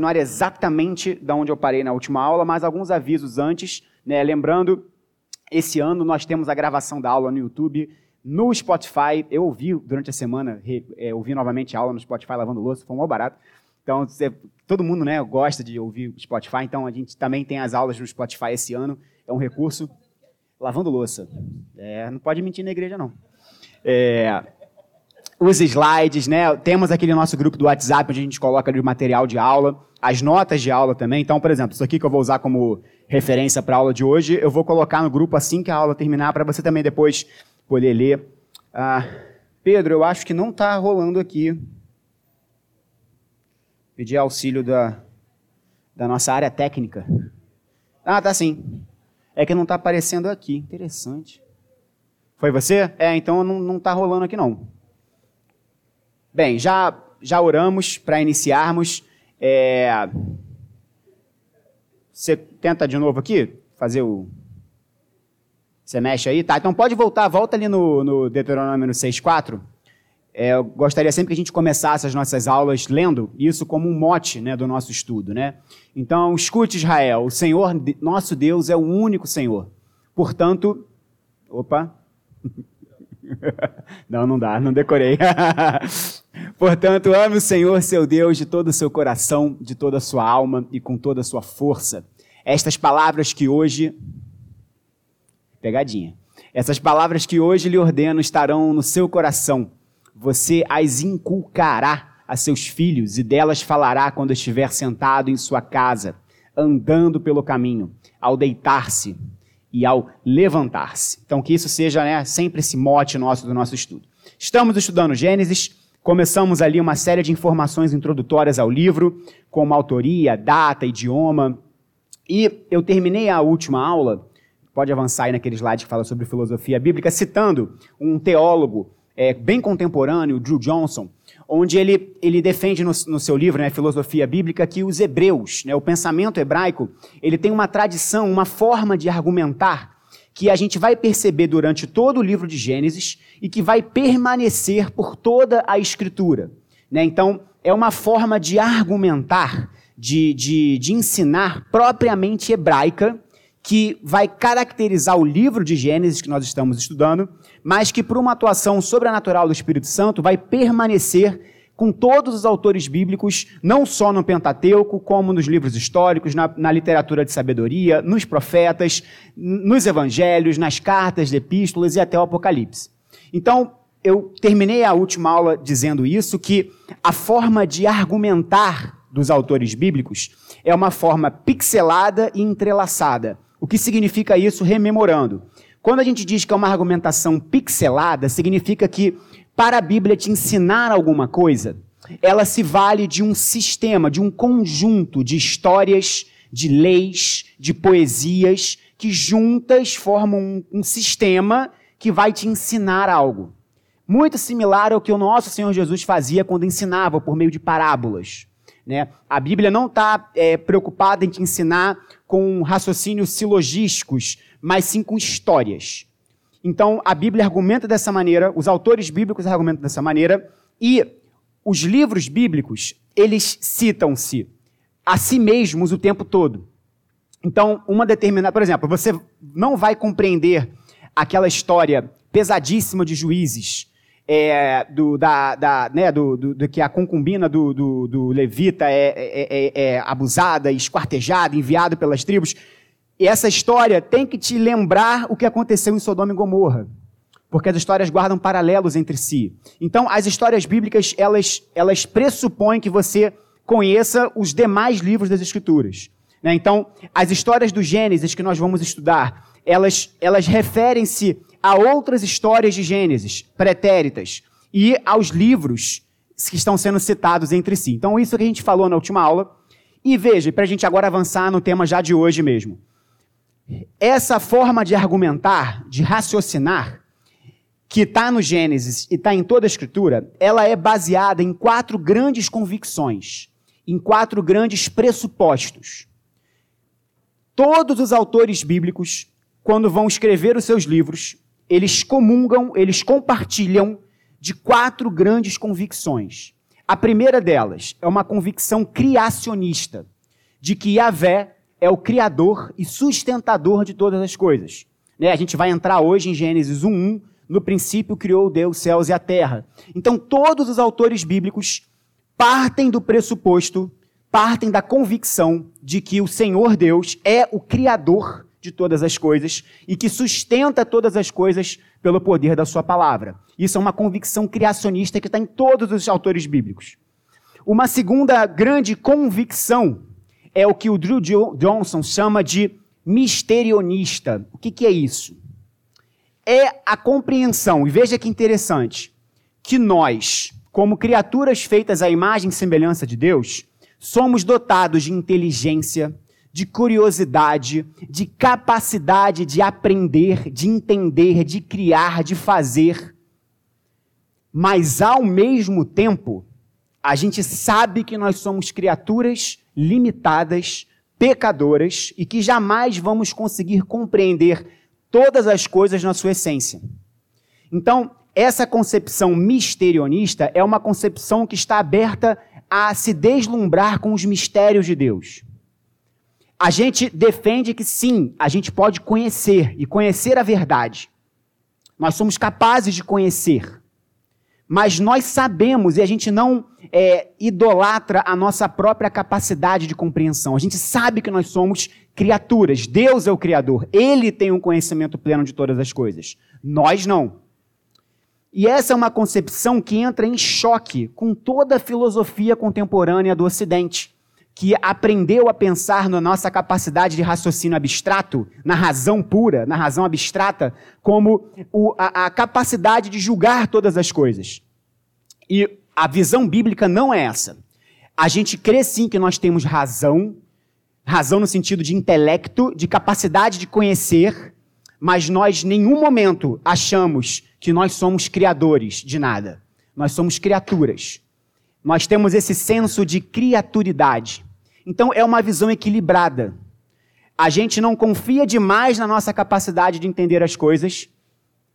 continuar exatamente da onde eu parei na última aula, mas alguns avisos antes, né? Lembrando, esse ano nós temos a gravação da aula no YouTube, no Spotify. Eu ouvi durante a semana, re, é, ouvi novamente a aula no Spotify lavando louça, foi um barato. Então, todo mundo né, gosta de ouvir o Spotify, então a gente também tem as aulas no Spotify esse ano. É um recurso. Lavando louça. É, não pode mentir na igreja, não. É, os slides, né? Temos aquele nosso grupo do WhatsApp onde a gente coloca ali o material de aula, as notas de aula também. Então, por exemplo, isso aqui que eu vou usar como referência para a aula de hoje, eu vou colocar no grupo assim que a aula terminar, para você também depois poder ler. Ah, Pedro, eu acho que não está rolando aqui. Pedir auxílio da, da nossa área técnica. Ah, tá sim. É que não está aparecendo aqui. Interessante. Foi você? É, então não está rolando aqui não. Bem, já, já oramos para iniciarmos. É... Você tenta de novo aqui? Fazer o. Você mexe aí? Tá, então pode voltar, volta ali no, no Deuteronômio 6,4. É, eu gostaria sempre que a gente começasse as nossas aulas lendo isso como um mote né, do nosso estudo. Né? Então, escute, Israel: o Senhor, nosso Deus, é o único Senhor. Portanto, opa. não, não dá, não decorei. Portanto, ame o Senhor, seu Deus, de todo o seu coração, de toda a sua alma e com toda a sua força. Estas palavras que hoje. Pegadinha. Essas palavras que hoje lhe ordeno estarão no seu coração. Você as inculcará a seus filhos e delas falará quando estiver sentado em sua casa, andando pelo caminho, ao deitar-se e ao levantar-se. Então, que isso seja né, sempre esse mote nosso do nosso estudo. Estamos estudando Gênesis. Começamos ali uma série de informações introdutórias ao livro, como autoria, data, idioma. E eu terminei a última aula, pode avançar aí naquele slide que fala sobre filosofia bíblica, citando um teólogo é, bem contemporâneo, Drew Johnson, onde ele, ele defende no, no seu livro, né, Filosofia Bíblica, que os hebreus, né, o pensamento hebraico, ele tem uma tradição, uma forma de argumentar que a gente vai perceber durante todo o livro de Gênesis e que vai permanecer por toda a Escritura. Né? Então, é uma forma de argumentar, de, de, de ensinar propriamente hebraica, que vai caracterizar o livro de Gênesis que nós estamos estudando, mas que, por uma atuação sobrenatural do Espírito Santo, vai permanecer com todos os autores bíblicos, não só no Pentateuco, como nos livros históricos, na, na, literatura de sabedoria, nos profetas, nos evangelhos, nas cartas, epístolas e até o Apocalipse. Então, eu terminei a última aula dizendo isso, que a forma de argumentar dos autores bíblicos é uma forma pixelada e entrelaçada. O que significa isso rememorando? Quando a gente diz que é uma argumentação pixelada, significa que para a Bíblia te ensinar alguma coisa, ela se vale de um sistema, de um conjunto de histórias, de leis, de poesias, que juntas formam um, um sistema que vai te ensinar algo. Muito similar ao que o nosso Senhor Jesus fazia quando ensinava por meio de parábolas. Né? A Bíblia não está é, preocupada em te ensinar com raciocínios silogísticos, mas sim com histórias. Então, a Bíblia argumenta dessa maneira, os autores bíblicos argumentam dessa maneira, e os livros bíblicos, eles citam-se a si mesmos o tempo todo. Então, uma determinada, por exemplo, você não vai compreender aquela história pesadíssima de juízes, é, do, da, da, né, do, do, do, que a concubina do, do, do levita é, é, é, é abusada, esquartejada, enviada pelas tribos. E essa história tem que te lembrar o que aconteceu em Sodoma e Gomorra. Porque as histórias guardam paralelos entre si. Então, as histórias bíblicas, elas, elas pressupõem que você conheça os demais livros das Escrituras. Né? Então, as histórias do Gênesis que nós vamos estudar, elas, elas referem-se a outras histórias de Gênesis, pretéritas, e aos livros que estão sendo citados entre si. Então, isso que a gente falou na última aula. E veja, para a gente agora avançar no tema já de hoje mesmo. Essa forma de argumentar, de raciocinar, que está no Gênesis e está em toda a Escritura, ela é baseada em quatro grandes convicções, em quatro grandes pressupostos. Todos os autores bíblicos, quando vão escrever os seus livros, eles comungam, eles compartilham de quatro grandes convicções. A primeira delas é uma convicção criacionista de que Yahvé é o criador e sustentador de todas as coisas. Né? A gente vai entrar hoje em Gênesis 1:1, no princípio criou Deus os céus e a terra. Então todos os autores bíblicos partem do pressuposto, partem da convicção de que o Senhor Deus é o criador de todas as coisas e que sustenta todas as coisas pelo poder da sua palavra. Isso é uma convicção criacionista que está em todos os autores bíblicos. Uma segunda grande convicção é o que o Drew Johnson chama de misterionista. O que, que é isso? É a compreensão, e veja que interessante, que nós, como criaturas feitas à imagem e semelhança de Deus, somos dotados de inteligência, de curiosidade, de capacidade de aprender, de entender, de criar, de fazer. Mas ao mesmo tempo, a gente sabe que nós somos criaturas limitadas, pecadoras e que jamais vamos conseguir compreender todas as coisas na sua essência. Então, essa concepção misterionista é uma concepção que está aberta a se deslumbrar com os mistérios de Deus. A gente defende que sim, a gente pode conhecer e conhecer a verdade. Nós somos capazes de conhecer. Mas nós sabemos e a gente não é, idolatra a nossa própria capacidade de compreensão. A gente sabe que nós somos criaturas. Deus é o Criador. Ele tem um conhecimento pleno de todas as coisas. Nós não. E essa é uma concepção que entra em choque com toda a filosofia contemporânea do Ocidente que aprendeu a pensar na nossa capacidade de raciocínio abstrato, na razão pura, na razão abstrata, como o, a, a capacidade de julgar todas as coisas. E a visão bíblica não é essa. A gente crê sim que nós temos razão, razão no sentido de intelecto, de capacidade de conhecer, mas nós, em nenhum momento, achamos que nós somos criadores de nada. Nós somos criaturas. Nós temos esse senso de criaturidade. Então é uma visão equilibrada. A gente não confia demais na nossa capacidade de entender as coisas,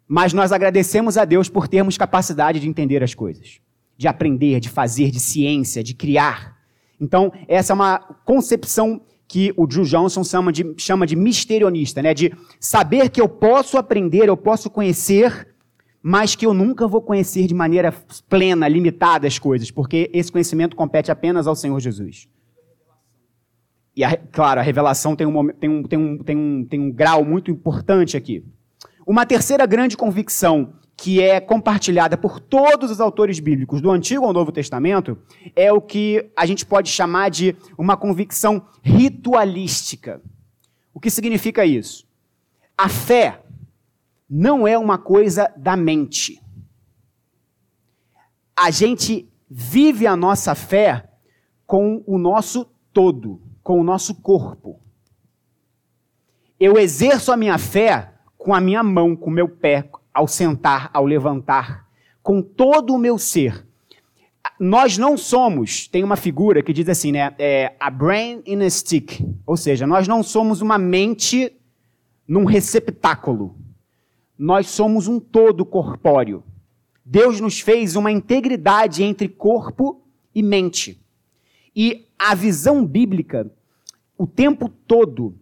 mas nós agradecemos a Deus por termos capacidade de entender as coisas, de aprender, de fazer, de ciência, de criar. Então, essa é uma concepção que o Drew Johnson chama de, chama de misterionista, né? de saber que eu posso aprender, eu posso conhecer, mas que eu nunca vou conhecer de maneira plena, limitada as coisas, porque esse conhecimento compete apenas ao Senhor Jesus. E, a, claro, a revelação tem um, tem, um, tem, um, tem, um, tem um grau muito importante aqui. Uma terceira grande convicção que é compartilhada por todos os autores bíblicos, do Antigo ao Novo Testamento, é o que a gente pode chamar de uma convicção ritualística. O que significa isso? A fé não é uma coisa da mente. A gente vive a nossa fé com o nosso todo com o nosso corpo. Eu exerço a minha fé com a minha mão, com o meu pé, ao sentar, ao levantar, com todo o meu ser. Nós não somos, tem uma figura que diz assim, né? É, a brain in a stick. Ou seja, nós não somos uma mente num receptáculo. Nós somos um todo corpóreo. Deus nos fez uma integridade entre corpo e mente. E a visão bíblica, o tempo todo,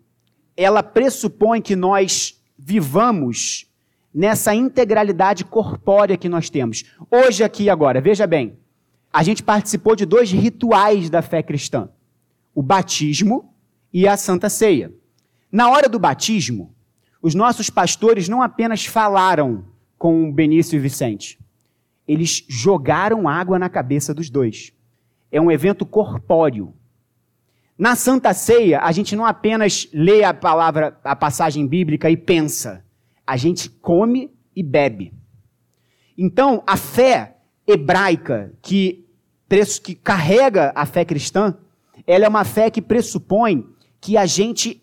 ela pressupõe que nós vivamos nessa integralidade corpórea que nós temos. Hoje, aqui agora, veja bem, a gente participou de dois rituais da fé cristã: o batismo e a Santa Ceia. Na hora do batismo, os nossos pastores não apenas falaram com Benício e Vicente, eles jogaram água na cabeça dos dois é um evento corpóreo. Na Santa Ceia, a gente não apenas lê a palavra, a passagem bíblica e pensa, a gente come e bebe. Então, a fé hebraica que, que carrega a fé cristã, ela é uma fé que pressupõe que a gente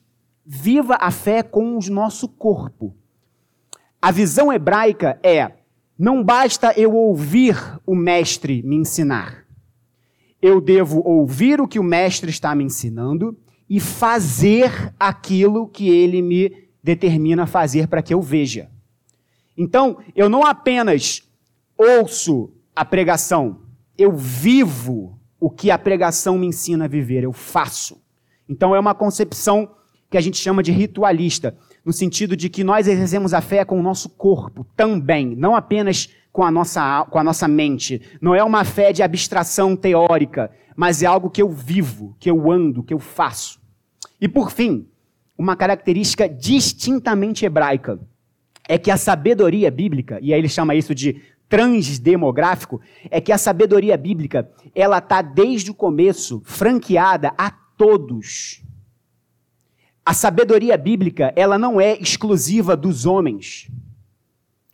viva a fé com o nosso corpo. A visão hebraica é: não basta eu ouvir o mestre me ensinar eu devo ouvir o que o mestre está me ensinando e fazer aquilo que ele me determina fazer para que eu veja. Então, eu não apenas ouço a pregação, eu vivo o que a pregação me ensina a viver, eu faço. Então é uma concepção que a gente chama de ritualista, no sentido de que nós exercemos a fé com o nosso corpo também, não apenas com a nossa, com a nossa mente. Não é uma fé de abstração teórica, mas é algo que eu vivo, que eu ando, que eu faço. E por fim, uma característica distintamente hebraica é que a sabedoria bíblica, e aí ele chama isso de transdemográfico, é que a sabedoria bíblica, ela está desde o começo franqueada a todos. A sabedoria bíblica, ela não é exclusiva dos homens,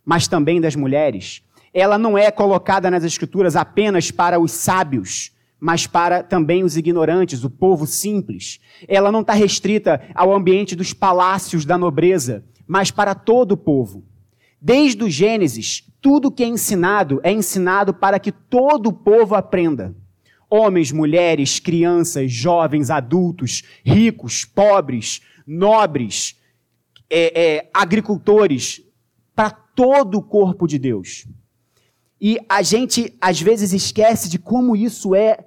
mas também das mulheres. Ela não é colocada nas escrituras apenas para os sábios, mas para também os ignorantes, o povo simples. Ela não está restrita ao ambiente dos palácios da nobreza, mas para todo o povo. Desde o Gênesis, tudo que é ensinado é ensinado para que todo o povo aprenda. Homens, mulheres, crianças, jovens, adultos, ricos, pobres, nobres, é, é, agricultores, para todo o corpo de Deus. E a gente às vezes esquece de como isso é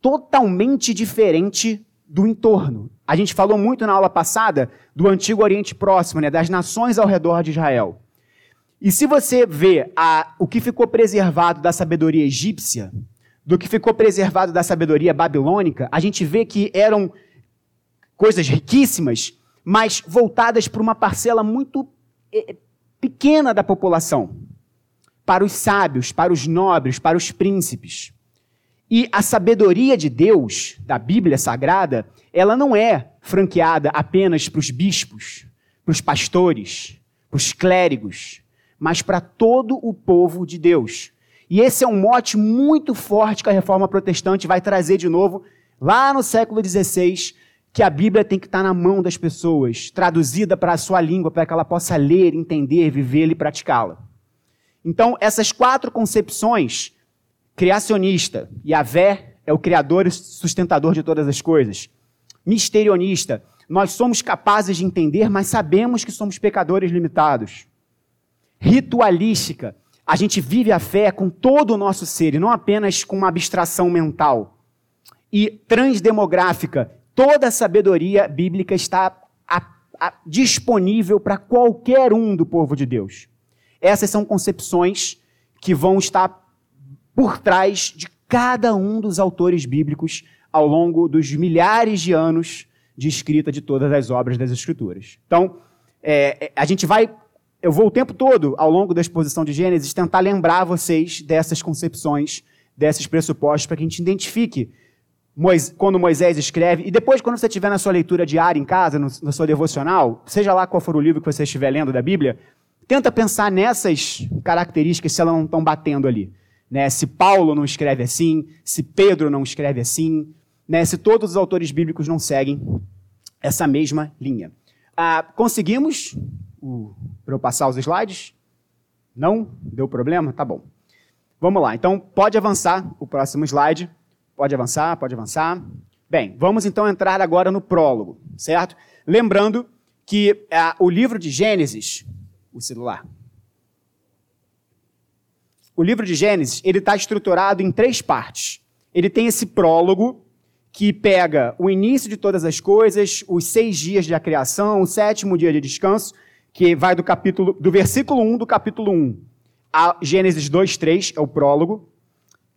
totalmente diferente do entorno. A gente falou muito na aula passada do Antigo Oriente Próximo, né, das nações ao redor de Israel. E se você vê a, o que ficou preservado da sabedoria egípcia, do que ficou preservado da sabedoria babilônica, a gente vê que eram coisas riquíssimas, mas voltadas para uma parcela muito é, pequena da população para os sábios, para os nobres, para os príncipes. E a sabedoria de Deus, da Bíblia Sagrada, ela não é franqueada apenas para os bispos, para os pastores, para os clérigos, mas para todo o povo de Deus. E esse é um mote muito forte que a reforma protestante vai trazer de novo lá no século XVI, que a Bíblia tem que estar na mão das pessoas, traduzida para a sua língua, para que ela possa ler, entender, vivê-la e praticá-la. Então, essas quatro concepções, criacionista, Yahvé é o criador e sustentador de todas as coisas. Misterionista, nós somos capazes de entender, mas sabemos que somos pecadores limitados. Ritualística, a gente vive a fé com todo o nosso ser e não apenas com uma abstração mental. E transdemográfica, toda a sabedoria bíblica está a, a, disponível para qualquer um do povo de Deus. Essas são concepções que vão estar por trás de cada um dos autores bíblicos ao longo dos milhares de anos de escrita de todas as obras das Escrituras. Então, é, é, a gente vai. Eu vou o tempo todo, ao longo da exposição de Gênesis, tentar lembrar vocês dessas concepções, desses pressupostos, para que a gente identifique quando Moisés escreve, e depois, quando você estiver na sua leitura diária em casa, na sua devocional, seja lá qual for o livro que você estiver lendo da Bíblia, Tenta pensar nessas características se elas não estão batendo ali. Né? Se Paulo não escreve assim, se Pedro não escreve assim, né? se todos os autores bíblicos não seguem essa mesma linha. Ah, conseguimos? Para eu passar os slides? Não? Deu problema? Tá bom. Vamos lá. Então, pode avançar o próximo slide. Pode avançar, pode avançar. Bem, vamos então entrar agora no prólogo, certo? Lembrando que ah, o livro de Gênesis o celular. O livro de Gênesis ele está estruturado em três partes. Ele tem esse prólogo que pega o início de todas as coisas, os seis dias da criação, o sétimo dia de descanso, que vai do capítulo do versículo 1 do capítulo 1 a Gênesis 2, 3, é o prólogo.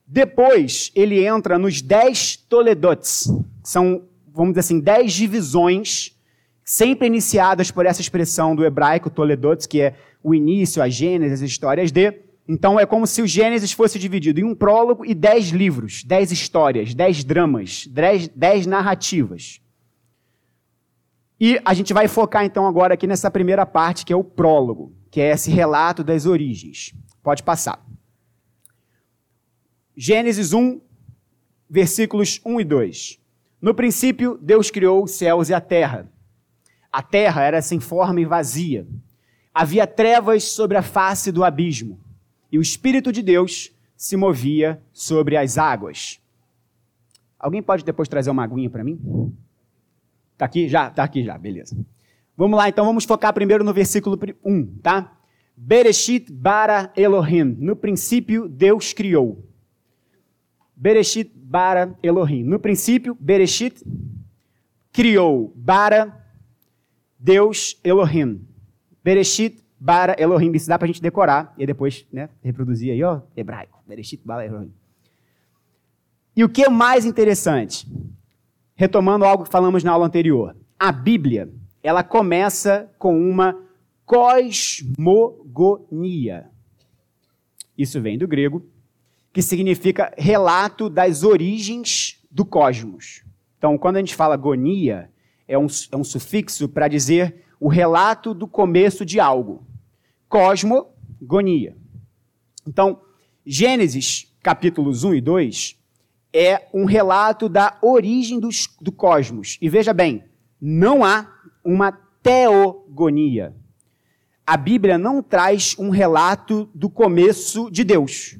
Depois ele entra nos dez Toledotes, são, vamos dizer assim, dez divisões sempre iniciadas por essa expressão do hebraico Toledotes, que é o início, a Gênesis, as histórias de. Então é como se o Gênesis fosse dividido em um prólogo e dez livros, dez histórias, dez dramas, dez, dez narrativas. E a gente vai focar então agora aqui nessa primeira parte, que é o prólogo, que é esse relato das origens. Pode passar. Gênesis 1, versículos 1 e 2. No princípio, Deus criou os céus e a terra. A terra era sem forma e vazia. Havia trevas sobre a face do abismo, e o Espírito de Deus se movia sobre as águas. Alguém pode depois trazer uma aguinha para mim? Tá aqui? Já? Tá aqui já, beleza. Vamos lá, então vamos focar primeiro no versículo 1, tá? Bereshit bara Elohim. No princípio, Deus criou. Bereshit bara Elohim. No princípio, Bereshit criou bara Deus Elohim. Bereshit bara Elohim. Isso dá para a gente decorar e depois né, reproduzir aí, ó, hebraico. Bereshit bara Elohim. E o que é mais interessante? Retomando algo que falamos na aula anterior. A Bíblia, ela começa com uma cosmogonia. Isso vem do grego, que significa relato das origens do cosmos. Então, quando a gente fala gonia, é um, é um sufixo para dizer o relato do começo de algo. Cosmogonia. Então, Gênesis capítulos 1 e 2 é um relato da origem dos, do cosmos. E veja bem, não há uma teogonia. A Bíblia não traz um relato do começo de Deus.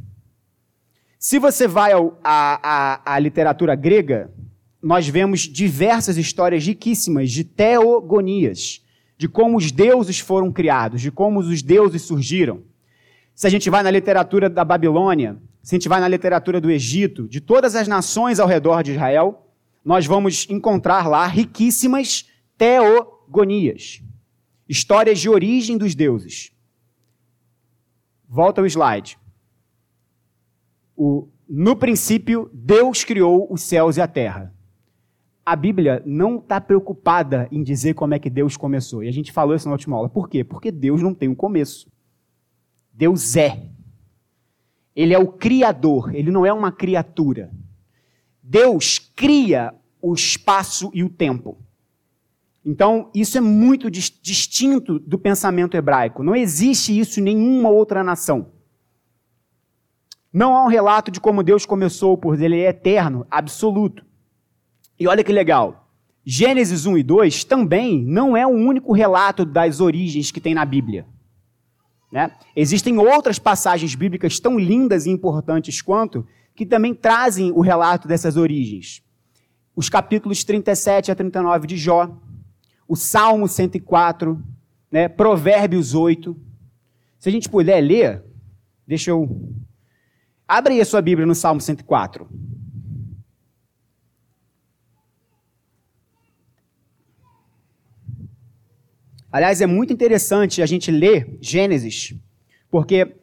Se você vai à literatura grega, nós vemos diversas histórias riquíssimas de teogonias, de como os deuses foram criados, de como os deuses surgiram. Se a gente vai na literatura da Babilônia, se a gente vai na literatura do Egito, de todas as nações ao redor de Israel, nós vamos encontrar lá riquíssimas teogonias, histórias de origem dos deuses. Volta ao slide. O, no princípio, Deus criou os céus e a terra. A Bíblia não está preocupada em dizer como é que Deus começou. E a gente falou isso na última aula. Por quê? Porque Deus não tem um começo. Deus é. Ele é o Criador, ele não é uma criatura. Deus cria o espaço e o tempo. Então, isso é muito distinto do pensamento hebraico. Não existe isso em nenhuma outra nação. Não há um relato de como Deus começou, pois ele é eterno, absoluto. E olha que legal. Gênesis 1 e 2 também não é o único relato das origens que tem na Bíblia. Né? Existem outras passagens bíblicas tão lindas e importantes quanto que também trazem o relato dessas origens. Os capítulos 37 a 39 de Jó, o Salmo 104, né? Provérbios 8. Se a gente puder ler, deixa eu. Abre aí a sua Bíblia no Salmo 104. Aliás, é muito interessante a gente ler Gênesis, porque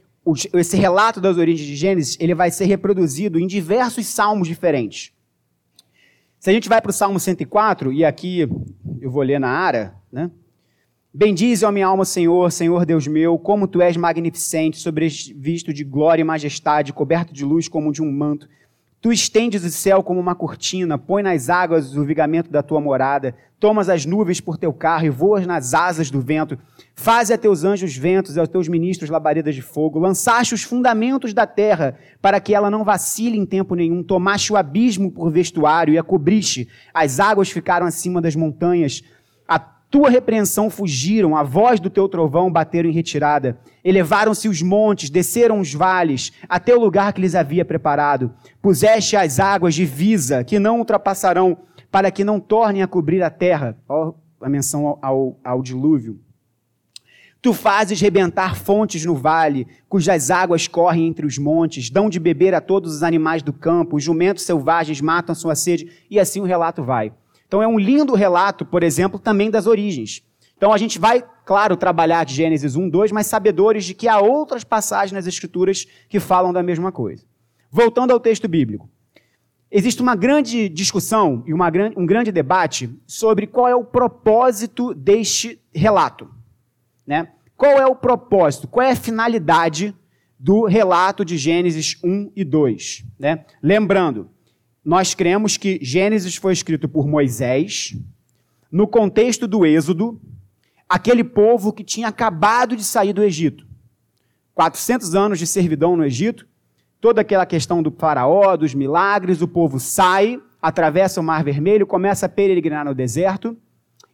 esse relato das origens de Gênesis ele vai ser reproduzido em diversos salmos diferentes. Se a gente vai para o Salmo 104, e aqui eu vou ler na área, né? Bendize, ó minha alma, Senhor, Senhor Deus meu, como tu és magnificente, sobrevisto de glória e majestade, coberto de luz como de um manto. Tu estendes o céu como uma cortina, põe nas águas o vigamento da tua morada, tomas as nuvens por teu carro e voas nas asas do vento. Faze a teus anjos ventos e aos teus ministros labaredas de fogo. Lançaste os fundamentos da terra para que ela não vacile em tempo nenhum. Tomaste o abismo por vestuário e a cobriste. As águas ficaram acima das montanhas tua repreensão fugiram, a voz do teu trovão bateram em retirada. Elevaram-se os montes, desceram os vales, até o lugar que lhes havia preparado. Puseste as águas divisa, que não ultrapassarão, para que não tornem a cobrir a terra. Ó, a menção ao, ao, ao dilúvio. Tu fazes rebentar fontes no vale, cujas águas correm entre os montes, dão de beber a todos os animais do campo, os jumentos selvagens matam a sua sede, e assim o relato vai. Então é um lindo relato, por exemplo, também das origens. Então a gente vai, claro, trabalhar de Gênesis 1, 2, mas sabedores de que há outras passagens nas Escrituras que falam da mesma coisa. Voltando ao texto bíblico. Existe uma grande discussão e uma, um grande debate sobre qual é o propósito deste relato. Né? Qual é o propósito, qual é a finalidade do relato de Gênesis 1 e 2? Né? Lembrando, nós cremos que Gênesis foi escrito por Moisés, no contexto do Êxodo, aquele povo que tinha acabado de sair do Egito. 400 anos de servidão no Egito, toda aquela questão do faraó, dos milagres, o povo sai, atravessa o Mar Vermelho, começa a peregrinar no deserto.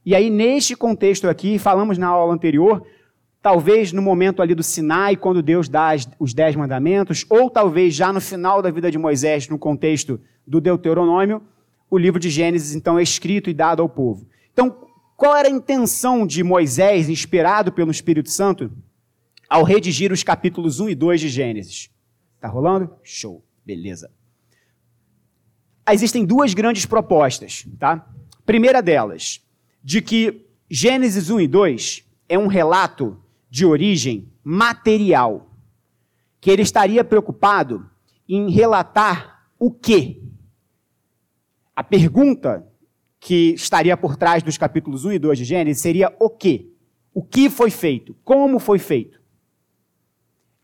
E aí, neste contexto aqui, falamos na aula anterior, talvez no momento ali do Sinai, quando Deus dá os dez mandamentos, ou talvez já no final da vida de Moisés, no contexto do Deuteronômio, o livro de Gênesis então é escrito e dado ao povo. Então, qual era a intenção de Moisés, inspirado pelo Espírito Santo, ao redigir os capítulos 1 e 2 de Gênesis? Tá rolando? Show, beleza. existem duas grandes propostas, tá? Primeira delas, de que Gênesis 1 e 2 é um relato de origem material, que ele estaria preocupado em relatar o quê? A pergunta que estaria por trás dos capítulos 1 e 2 de Gênesis seria o quê? O que foi feito? Como foi feito?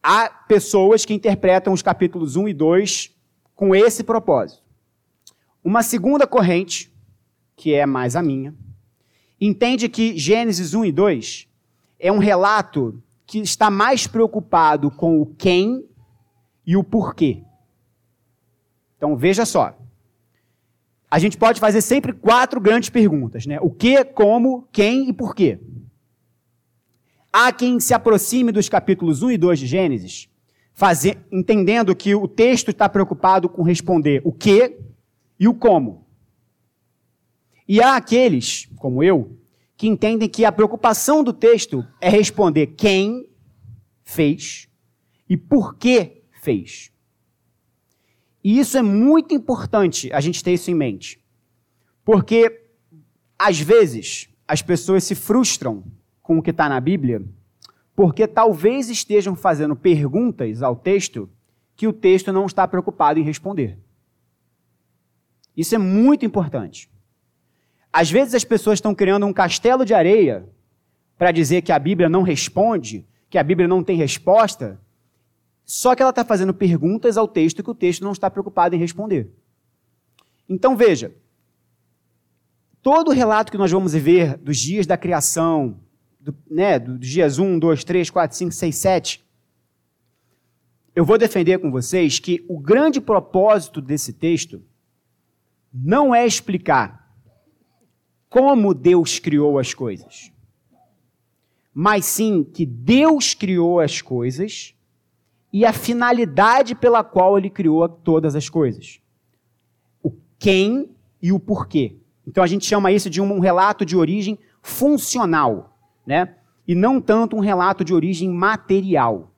Há pessoas que interpretam os capítulos 1 e 2 com esse propósito. Uma segunda corrente, que é mais a minha, entende que Gênesis 1 e 2 é um relato que está mais preocupado com o quem e o porquê. Então veja só. A gente pode fazer sempre quatro grandes perguntas, né? O que, como, quem e porquê. Há quem se aproxime dos capítulos 1 e 2 de Gênesis, fazer, entendendo que o texto está preocupado com responder o que e o como. E há aqueles, como eu, que entendem que a preocupação do texto é responder quem fez e por que fez. E isso é muito importante a gente ter isso em mente. Porque, às vezes, as pessoas se frustram com o que está na Bíblia, porque talvez estejam fazendo perguntas ao texto que o texto não está preocupado em responder. Isso é muito importante. Às vezes as pessoas estão criando um castelo de areia para dizer que a Bíblia não responde, que a Bíblia não tem resposta, só que ela está fazendo perguntas ao texto que o texto não está preocupado em responder. Então veja, todo o relato que nós vamos ver dos dias da criação, do, né, dos dias 1, 2, 3, 4, 5, 6, 7, eu vou defender com vocês que o grande propósito desse texto não é explicar como Deus criou as coisas, mas sim que Deus criou as coisas e a finalidade pela qual ele criou todas as coisas. O quem e o porquê. Então a gente chama isso de um relato de origem funcional, né? E não tanto um relato de origem material.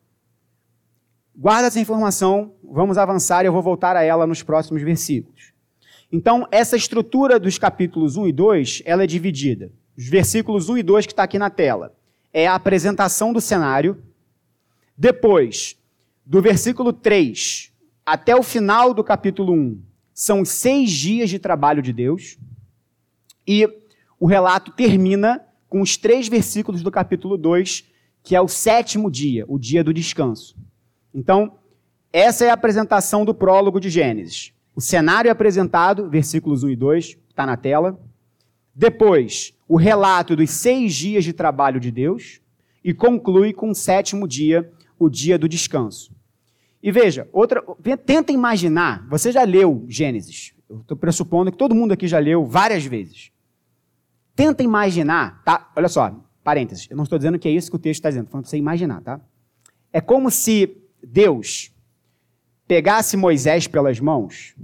Guarda essa informação, vamos avançar e eu vou voltar a ela nos próximos versículos. Então, essa estrutura dos capítulos 1 e 2, ela é dividida. Os versículos 1 e 2 que está aqui na tela é a apresentação do cenário. Depois, do versículo 3 até o final do capítulo 1, são seis dias de trabalho de Deus. E o relato termina com os três versículos do capítulo 2, que é o sétimo dia, o dia do descanso. Então, essa é a apresentação do prólogo de Gênesis. O cenário é apresentado, versículos 1 e 2, está na tela. Depois, o relato dos seis dias de trabalho de Deus. E conclui com o sétimo dia, o dia do descanso. E veja, outra, tenta imaginar, você já leu Gênesis. Eu estou pressupondo que todo mundo aqui já leu várias vezes. Tenta imaginar, tá? Olha só, parênteses. Eu não estou dizendo que é isso que o texto está dizendo, estou falando para você imaginar, tá? É como se Deus pegasse Moisés pelas mãos,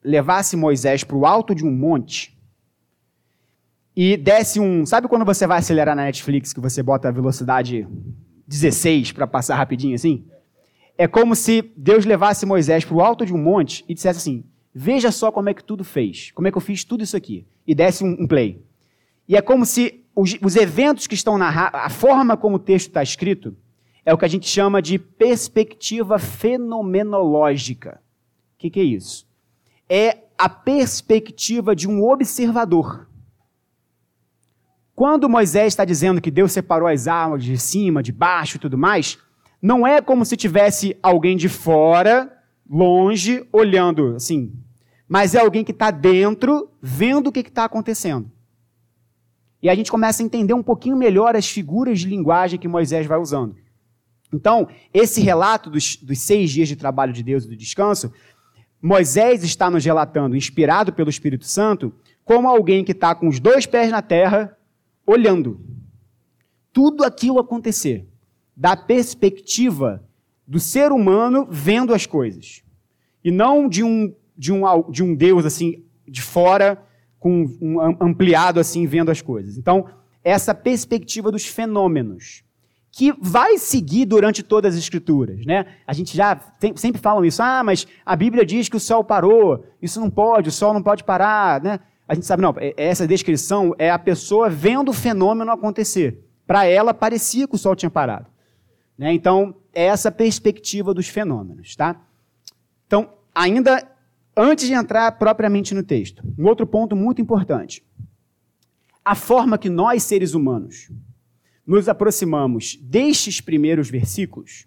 levasse Moisés para o alto de um monte e desse um. Sabe quando você vai acelerar na Netflix que você bota a velocidade 16 para passar rapidinho assim? É como se Deus levasse Moisés para o alto de um monte e dissesse assim: Veja só como é que tudo fez, como é que eu fiz tudo isso aqui, e desse um, um play. E é como se os, os eventos que estão narrados, a forma como o texto está escrito, é o que a gente chama de perspectiva fenomenológica. O que, que é isso? É a perspectiva de um observador. Quando Moisés está dizendo que Deus separou as águas de cima, de baixo e tudo mais, não é como se tivesse alguém de fora, longe, olhando assim, mas é alguém que está dentro, vendo o que está acontecendo. E a gente começa a entender um pouquinho melhor as figuras de linguagem que Moisés vai usando. Então, esse relato dos, dos seis dias de trabalho de Deus e do descanso, Moisés está nos relatando, inspirado pelo Espírito Santo, como alguém que está com os dois pés na terra, olhando. Tudo aquilo acontecer, da perspectiva do ser humano vendo as coisas, e não de um, de um, de um Deus assim, de fora, com um ampliado assim, vendo as coisas. Então, essa perspectiva dos fenômenos que vai seguir durante todas as escrituras, né? A gente já tem, sempre falam isso, ah, mas a Bíblia diz que o sol parou, isso não pode, o sol não pode parar, né? A gente sabe, não, é, essa descrição é a pessoa vendo o fenômeno acontecer. Para ela, parecia que o sol tinha parado. Né? Então, é essa perspectiva dos fenômenos, tá? Então, ainda antes de entrar propriamente no texto, um outro ponto muito importante. A forma que nós, seres humanos, nos aproximamos destes primeiros versículos,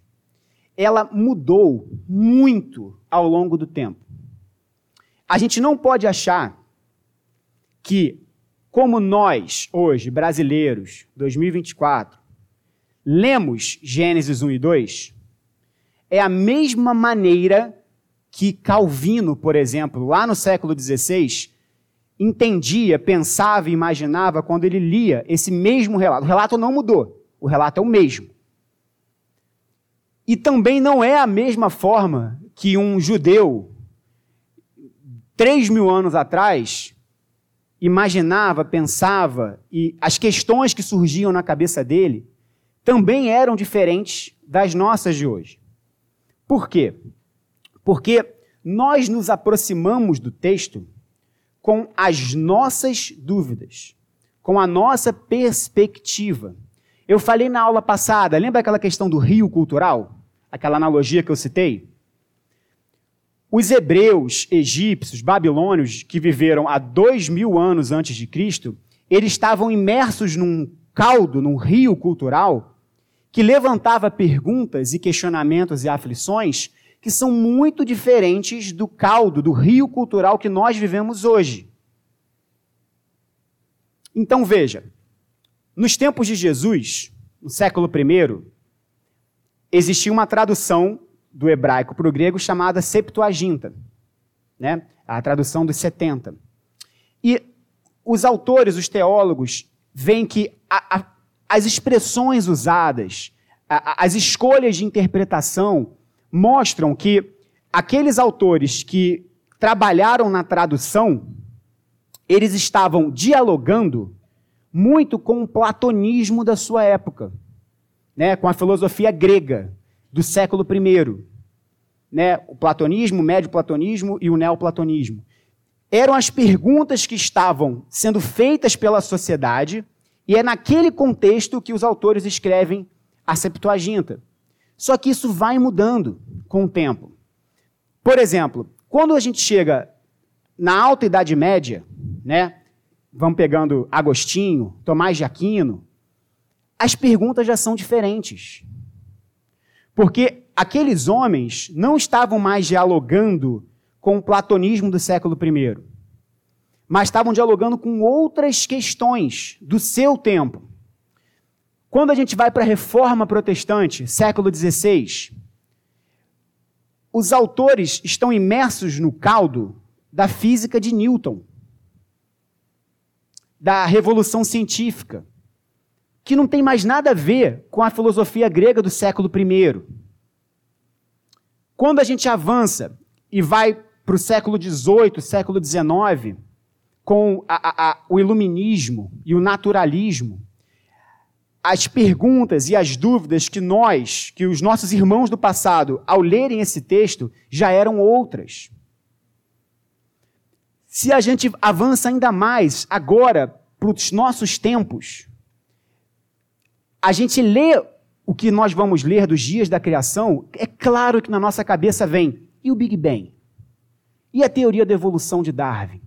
ela mudou muito ao longo do tempo. A gente não pode achar que, como nós, hoje, brasileiros, 2024, lemos Gênesis 1 e 2, é a mesma maneira que Calvino, por exemplo, lá no século XVI, entendia, pensava e imaginava quando ele lia esse mesmo relato. O relato não mudou, o relato é o mesmo. E também não é a mesma forma que um judeu, três mil anos atrás, imaginava, pensava, e as questões que surgiam na cabeça dele também eram diferentes das nossas de hoje. Por quê? Porque nós nos aproximamos do texto com as nossas dúvidas, com a nossa perspectiva. Eu falei na aula passada, lembra aquela questão do rio cultural? Aquela analogia que eu citei? Os hebreus, egípcios, babilônios, que viveram há dois mil anos antes de Cristo, eles estavam imersos num caldo, num rio cultural, que levantava perguntas e questionamentos e aflições que são muito diferentes do caldo, do rio cultural que nós vivemos hoje. Então veja, nos tempos de Jesus, no século I, existia uma tradução do hebraico para o grego chamada Septuaginta, né? a tradução dos 70. E os autores, os teólogos, veem que a, a, as expressões usadas, a, as escolhas de interpretação mostram que aqueles autores que trabalharam na tradução, eles estavam dialogando muito com o platonismo da sua época, né, com a filosofia grega do século I, né, o platonismo, o médio platonismo e o neoplatonismo. Eram as perguntas que estavam sendo feitas pela sociedade e é naquele contexto que os autores escrevem a Septuaginta. Só que isso vai mudando com o tempo. Por exemplo, quando a gente chega na Alta Idade Média, né? Vamos pegando Agostinho, Tomás de Aquino, as perguntas já são diferentes. Porque aqueles homens não estavam mais dialogando com o platonismo do século I, mas estavam dialogando com outras questões do seu tempo. Quando a gente vai para a Reforma Protestante, século XVI, os autores estão imersos no caldo da física de Newton, da revolução científica, que não tem mais nada a ver com a filosofia grega do século I. Quando a gente avança e vai para o século XVIII, século XIX, com a, a, a, o iluminismo e o naturalismo, as perguntas e as dúvidas que nós, que os nossos irmãos do passado, ao lerem esse texto, já eram outras. Se a gente avança ainda mais agora para os nossos tempos, a gente lê o que nós vamos ler dos dias da criação, é claro que na nossa cabeça vem e o Big Bang? E a teoria da evolução de Darwin?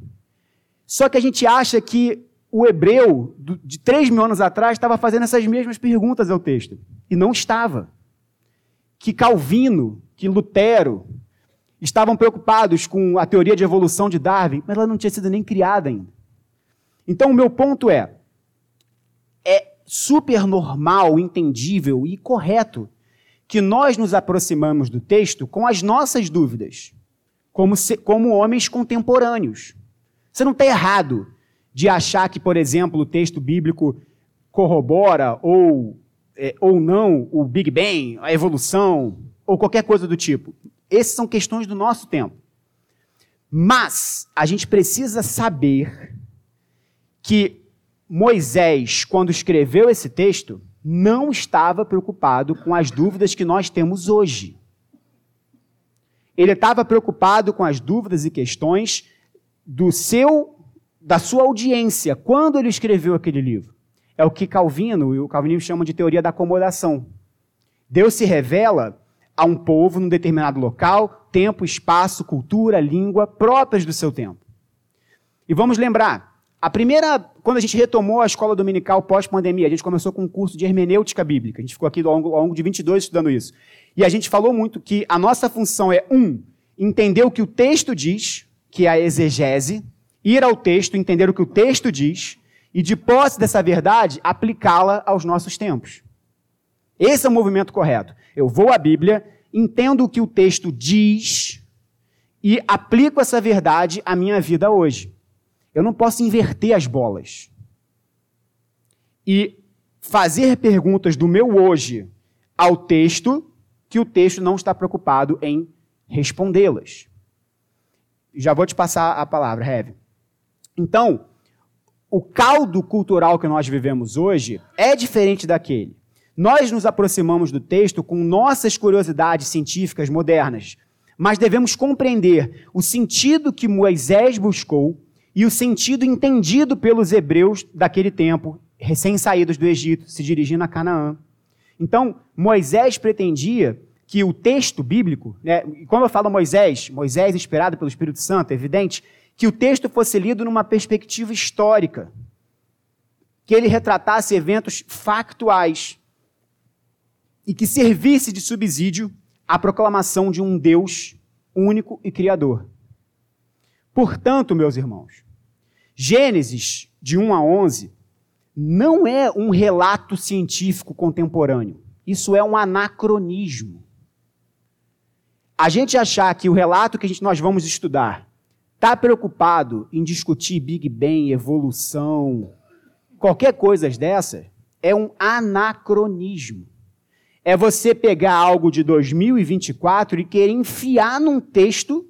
Só que a gente acha que o hebreu de três mil anos atrás estava fazendo essas mesmas perguntas ao texto. E não estava. Que Calvino, que Lutero estavam preocupados com a teoria de evolução de Darwin, mas ela não tinha sido nem criada ainda. Então, o meu ponto é: é super normal, entendível e correto que nós nos aproximamos do texto com as nossas dúvidas, como, se, como homens contemporâneos. Você não está errado de achar que, por exemplo, o texto bíblico corrobora ou, é, ou não o Big Bang, a evolução, ou qualquer coisa do tipo. Essas são questões do nosso tempo. Mas a gente precisa saber que Moisés, quando escreveu esse texto, não estava preocupado com as dúvidas que nós temos hoje. Ele estava preocupado com as dúvidas e questões do seu da sua audiência quando ele escreveu aquele livro. É o que Calvino e o calvinismo chamam de teoria da acomodação. Deus se revela a um povo num determinado local, tempo, espaço, cultura, língua próprias do seu tempo. E vamos lembrar, a primeira, quando a gente retomou a escola dominical pós-pandemia, a gente começou com um curso de hermenêutica bíblica. A gente ficou aqui ao longo, ao longo de 22 estudando isso. E a gente falou muito que a nossa função é, um, entender o que o texto diz, que é a exegese, ir ao texto, entender o que o texto diz, e de posse dessa verdade, aplicá-la aos nossos tempos. Esse é o movimento correto. Eu vou à Bíblia, entendo o que o texto diz e aplico essa verdade à minha vida hoje. Eu não posso inverter as bolas. E fazer perguntas do meu hoje ao texto que o texto não está preocupado em respondê-las. Já vou te passar a palavra, Heavy. Então, o caldo cultural que nós vivemos hoje é diferente daquele. Nós nos aproximamos do texto com nossas curiosidades científicas modernas, mas devemos compreender o sentido que Moisés buscou e o sentido entendido pelos hebreus daquele tempo, recém-saídos do Egito, se dirigindo a Canaã. Então, Moisés pretendia que o texto bíblico, né, quando eu falo Moisés, Moisés inspirado pelo Espírito Santo, é evidente, que o texto fosse lido numa perspectiva histórica, que ele retratasse eventos factuais e que servisse de subsídio à proclamação de um Deus único e criador. Portanto, meus irmãos, Gênesis, de 1 a 11, não é um relato científico contemporâneo. Isso é um anacronismo. A gente achar que o relato que gente, nós vamos estudar está preocupado em discutir Big Bang, evolução, qualquer coisa dessa, é um anacronismo. É você pegar algo de 2024 e querer enfiar num texto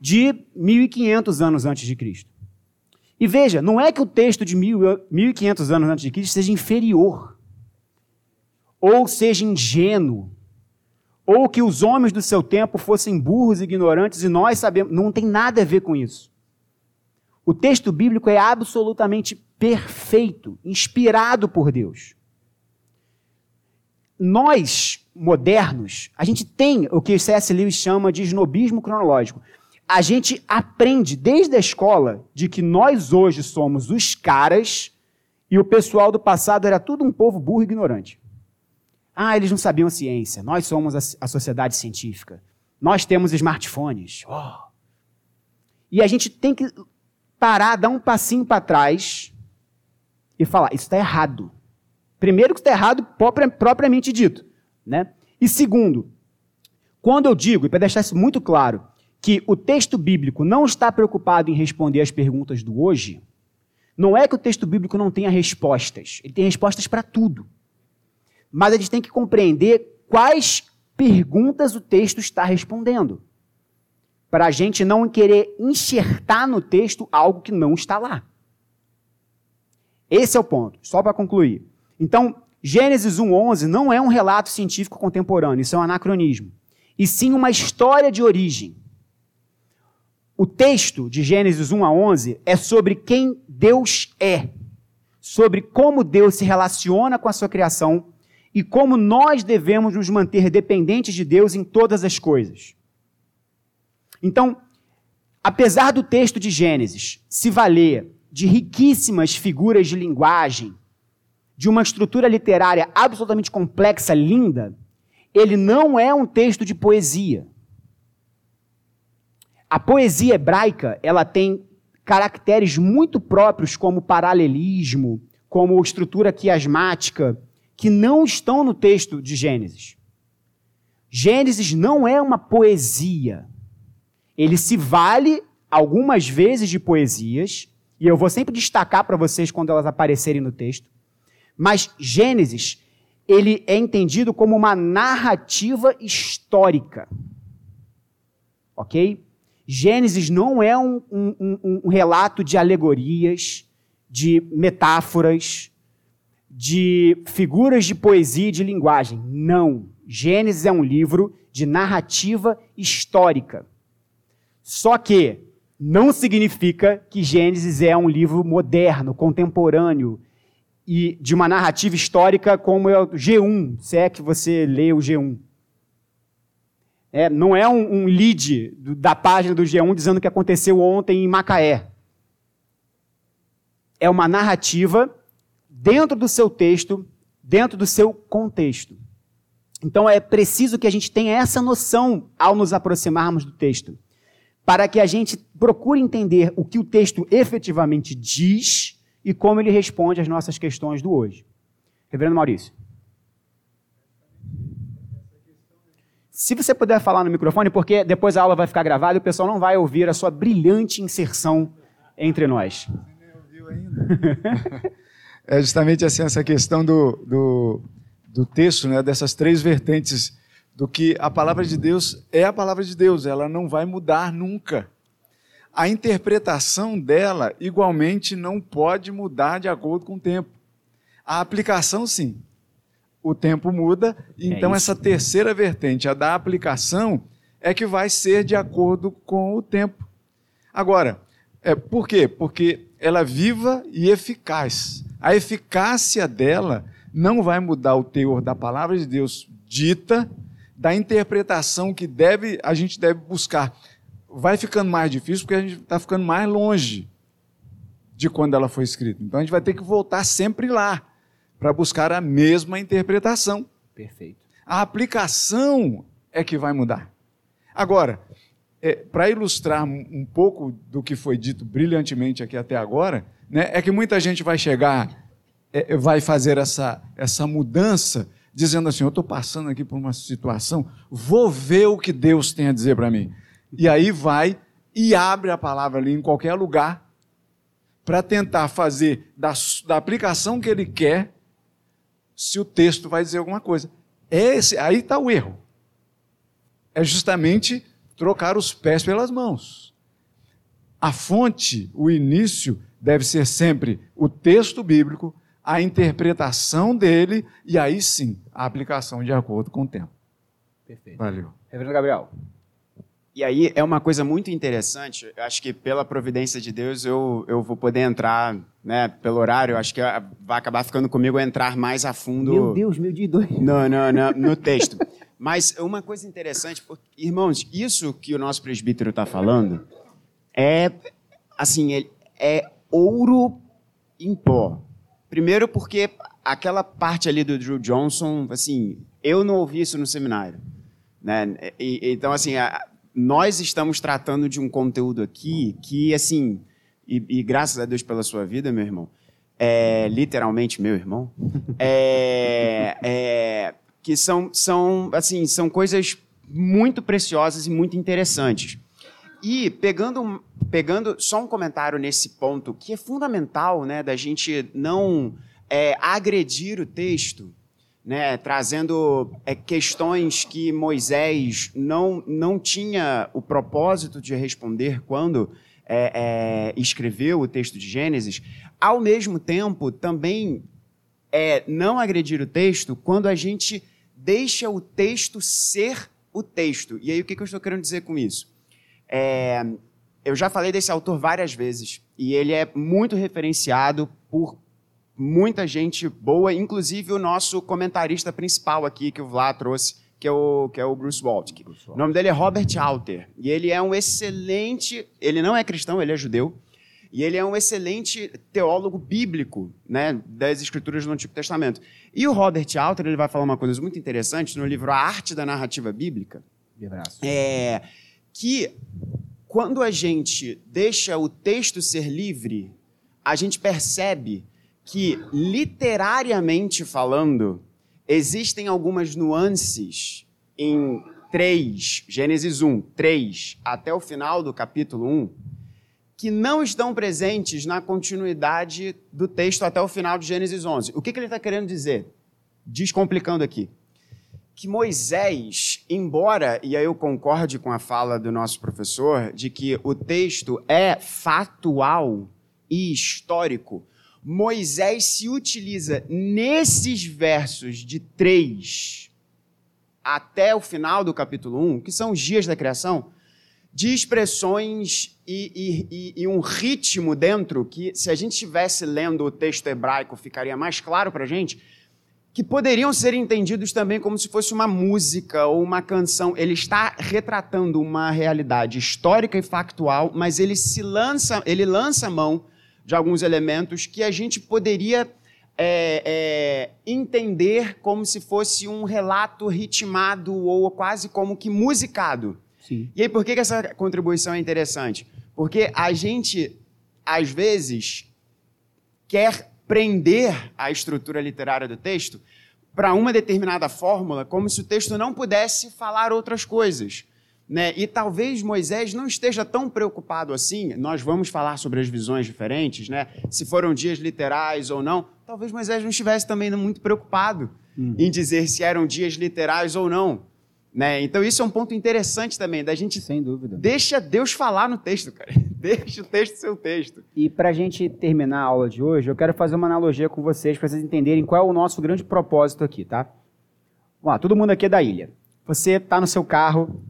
de 1500 anos antes de Cristo. E veja, não é que o texto de 1500 anos antes de Cristo seja inferior, ou seja ingênuo, ou que os homens do seu tempo fossem burros e ignorantes e nós sabemos, não tem nada a ver com isso. O texto bíblico é absolutamente perfeito, inspirado por Deus. Nós, modernos, a gente tem o que C.S. Lewis chama de snobismo cronológico a gente aprende desde a escola de que nós hoje somos os caras e o pessoal do passado era tudo um povo burro e ignorante. Ah, eles não sabiam ciência. Nós somos a, a sociedade científica. Nós temos smartphones. Oh. E a gente tem que parar, dar um passinho para trás e falar: isso está errado. Primeiro, que está errado propriamente dito. Né? E segundo, quando eu digo, e para deixar isso muito claro, que o texto bíblico não está preocupado em responder as perguntas do hoje, não é que o texto bíblico não tenha respostas. Ele tem respostas para tudo. Mas a gente tem que compreender quais perguntas o texto está respondendo. Para a gente não querer enxertar no texto algo que não está lá. Esse é o ponto. Só para concluir. Então, Gênesis 1:11 não é um relato científico contemporâneo, isso é um anacronismo. E sim uma história de origem. O texto de Gênesis 1 a 11 é sobre quem Deus é, sobre como Deus se relaciona com a sua criação e como nós devemos nos manter dependentes de Deus em todas as coisas. Então, apesar do texto de Gênesis se valer de riquíssimas figuras de linguagem, de uma estrutura literária absolutamente complexa, linda, ele não é um texto de poesia. A poesia hebraica, ela tem caracteres muito próprios como paralelismo, como estrutura quiasmática, que não estão no texto de Gênesis. Gênesis não é uma poesia. Ele se vale algumas vezes de poesias, e eu vou sempre destacar para vocês quando elas aparecerem no texto. Mas Gênesis, ele é entendido como uma narrativa histórica. OK? Gênesis não é um, um, um, um relato de alegorias, de metáforas. De figuras de poesia e de linguagem. Não. Gênesis é um livro de narrativa histórica. Só que não significa que Gênesis é um livro moderno, contemporâneo e de uma narrativa histórica como é o G1, se é que você lê o G1. É, não é um, um lead do, da página do G1 dizendo o que aconteceu ontem em Macaé. É uma narrativa dentro do seu texto, dentro do seu contexto. Então é preciso que a gente tenha essa noção ao nos aproximarmos do texto para que a gente procure entender o que o texto efetivamente diz e como ele responde às nossas questões do hoje. Reverendo Maurício. Se você puder falar no microfone, porque depois a aula vai ficar gravada e o pessoal não vai ouvir a sua brilhante inserção entre nós. Você nem ouviu ainda? é justamente assim, essa questão do, do, do texto, né, dessas três vertentes do que a palavra de Deus é a palavra de Deus, ela não vai mudar nunca. A interpretação dela, igualmente, não pode mudar de acordo com o tempo. A aplicação, sim. O tempo muda, é então essa terceira vertente, a da aplicação, é que vai ser de acordo com o tempo. Agora, é, por quê? Porque ela é viva e eficaz. A eficácia dela não vai mudar o teor da palavra de Deus dita, da interpretação que deve, a gente deve buscar. Vai ficando mais difícil porque a gente está ficando mais longe de quando ela foi escrita. Então a gente vai ter que voltar sempre lá para buscar a mesma interpretação. Perfeito. A aplicação é que vai mudar. Agora, é, para ilustrar um pouco do que foi dito brilhantemente aqui até agora, né, é que muita gente vai chegar, é, vai fazer essa, essa mudança dizendo assim: Eu estou passando aqui por uma situação, vou ver o que Deus tem a dizer para mim. E aí vai e abre a palavra ali em qualquer lugar para tentar fazer da, da aplicação que ele quer, se o texto vai dizer alguma coisa. Esse, aí está o erro. É justamente trocar os pés pelas mãos. A fonte, o início, deve ser sempre o texto bíblico a interpretação dele e aí sim a aplicação de acordo com o tempo. Perfeito. Valeu. Reverendo Gabriel. E aí é uma coisa muito interessante, eu acho que pela providência de Deus eu, eu vou poder entrar, né, pelo horário, acho que vai acabar ficando comigo entrar mais a fundo. Meu Deus, meu dia dois. No, no, no, no texto. Mas uma coisa interessante, porque, irmãos, isso que o nosso presbítero está falando é, assim, é ouro em pó. Primeiro porque aquela parte ali do Drew Johnson, assim, eu não ouvi isso no seminário. Né? E, então, assim, a, nós estamos tratando de um conteúdo aqui que, assim, e, e graças a Deus pela sua vida, meu irmão, é, literalmente meu irmão, é, é, que são, são, assim, são coisas muito preciosas e muito interessantes. E pegando, pegando só um comentário nesse ponto, que é fundamental né, da gente não é, agredir o texto, né, trazendo é, questões que Moisés não, não tinha o propósito de responder quando é, é escreveu o texto de Gênesis, ao mesmo tempo também é não agredir o texto quando a gente deixa o texto ser o texto. E aí o que, que eu estou querendo dizer com isso? É, eu já falei desse autor várias vezes e ele é muito referenciado por muita gente boa, inclusive o nosso comentarista principal aqui que o Vlad trouxe, que é o, que é o Bruce Waltke. O nome dele é Robert Alter e ele é um excelente, ele não é cristão, ele é judeu, e ele é um excelente teólogo bíblico, né, das escrituras do Antigo Testamento. E o Robert Alter, ele vai falar uma coisa muito interessante no livro A Arte da Narrativa Bíblica. É, que quando a gente deixa o texto ser livre, a gente percebe que, literariamente falando, existem algumas nuances em 3, Gênesis 1, 3, até o final do capítulo 1, que não estão presentes na continuidade do texto até o final de Gênesis 11. O que, que ele está querendo dizer? Descomplicando aqui que Moisés, embora, e aí eu concorde com a fala do nosso professor, de que o texto é fatual e histórico, Moisés se utiliza nesses versos de 3 até o final do capítulo 1, que são os dias da criação, de expressões e, e, e, um ritmo dentro que, se a gente estivesse lendo o texto hebraico, ficaria mais claro para a gente, que poderiam ser entendidos também como se fosse uma música ou uma canção. Ele está retratando uma realidade histórica e factual, mas ele se lança, ele lança mão de alguns elementos que a gente poderia é, é, entender como se fosse um relato ritmado ou quase como que musicado. Sim. E aí, por que, que essa contribuição é interessante? Porque a gente, às vezes, quer prender a estrutura literária do texto para uma determinada fórmula, como se o texto não pudesse falar outras coisas. Né? E talvez Moisés não esteja tão preocupado assim. Nós vamos falar sobre as visões diferentes, né? se foram dias literais ou não. Talvez Moisés não estivesse também muito preocupado uhum. em dizer se eram dias literais ou não. Né? Então, isso é um ponto interessante também, da gente. Sem dúvida. Deixa Deus falar no texto, cara. Deixa o texto ser o texto. E para a gente terminar a aula de hoje, eu quero fazer uma analogia com vocês, para vocês entenderem qual é o nosso grande propósito aqui, tá? Vamos lá, todo mundo aqui é da ilha. Você está no seu carro,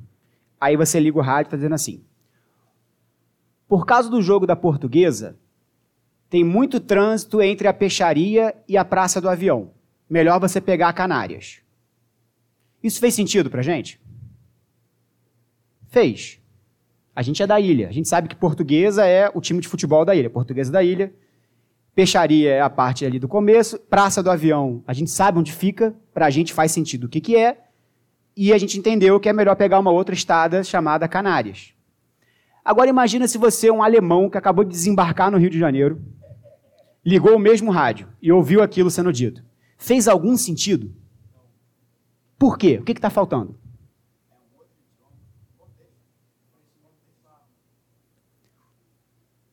aí você liga o rádio e está dizendo assim: Por causa do jogo da portuguesa, tem muito trânsito entre a peixaria e a praça do avião. Melhor você pegar a Canárias. Isso fez sentido para gente? Fez. A gente é da ilha. A gente sabe que portuguesa é o time de futebol da ilha. Portuguesa da ilha. Peixaria é a parte ali do começo. Praça do avião, a gente sabe onde fica. Para a gente faz sentido o que, que é. E a gente entendeu que é melhor pegar uma outra estrada chamada Canárias. Agora imagina se você é um alemão que acabou de desembarcar no Rio de Janeiro, ligou o mesmo rádio e ouviu aquilo sendo dito. Fez algum sentido? Por quê? O que está faltando?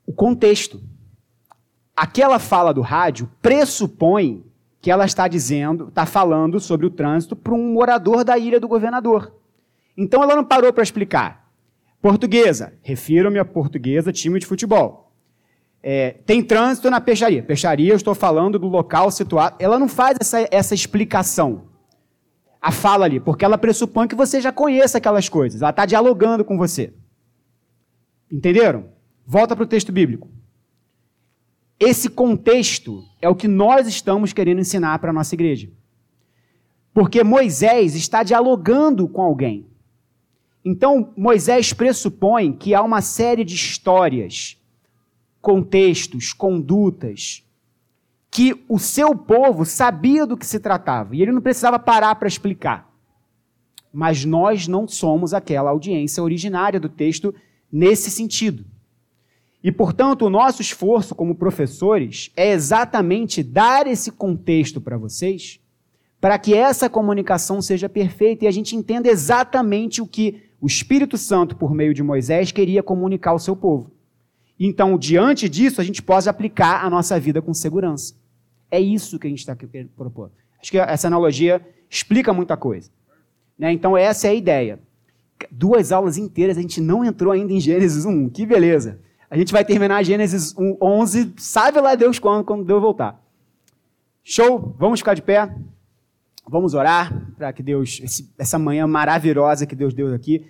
O contexto. Aquela fala do rádio pressupõe que ela está dizendo, está falando sobre o trânsito para um morador da ilha do governador. Então ela não parou para explicar. Portuguesa, refiro-me a portuguesa, time de futebol. É, tem trânsito na peixaria. Peixaria, eu estou falando do local situado. Ela não faz essa, essa explicação a fala ali, porque ela pressupõe que você já conheça aquelas coisas. Ela está dialogando com você. Entenderam? Volta para o texto bíblico. Esse contexto é o que nós estamos querendo ensinar para a nossa igreja. Porque Moisés está dialogando com alguém. Então, Moisés pressupõe que há uma série de histórias, contextos, condutas, que o seu povo sabia do que se tratava e ele não precisava parar para explicar. Mas nós não somos aquela audiência originária do texto nesse sentido. E, portanto, o nosso esforço como professores é exatamente dar esse contexto para vocês, para que essa comunicação seja perfeita e a gente entenda exatamente o que o Espírito Santo, por meio de Moisés, queria comunicar ao seu povo. Então, diante disso, a gente pode aplicar a nossa vida com segurança. É isso que a gente está querendo propor. Acho que essa analogia explica muita coisa. Né? Então, essa é a ideia. Duas aulas inteiras, a gente não entrou ainda em Gênesis 1. Que beleza! A gente vai terminar Gênesis 1, 11, sabe lá Deus quando, quando Deus voltar. Show? Vamos ficar de pé? Vamos orar para que Deus, essa manhã maravilhosa que Deus deu aqui,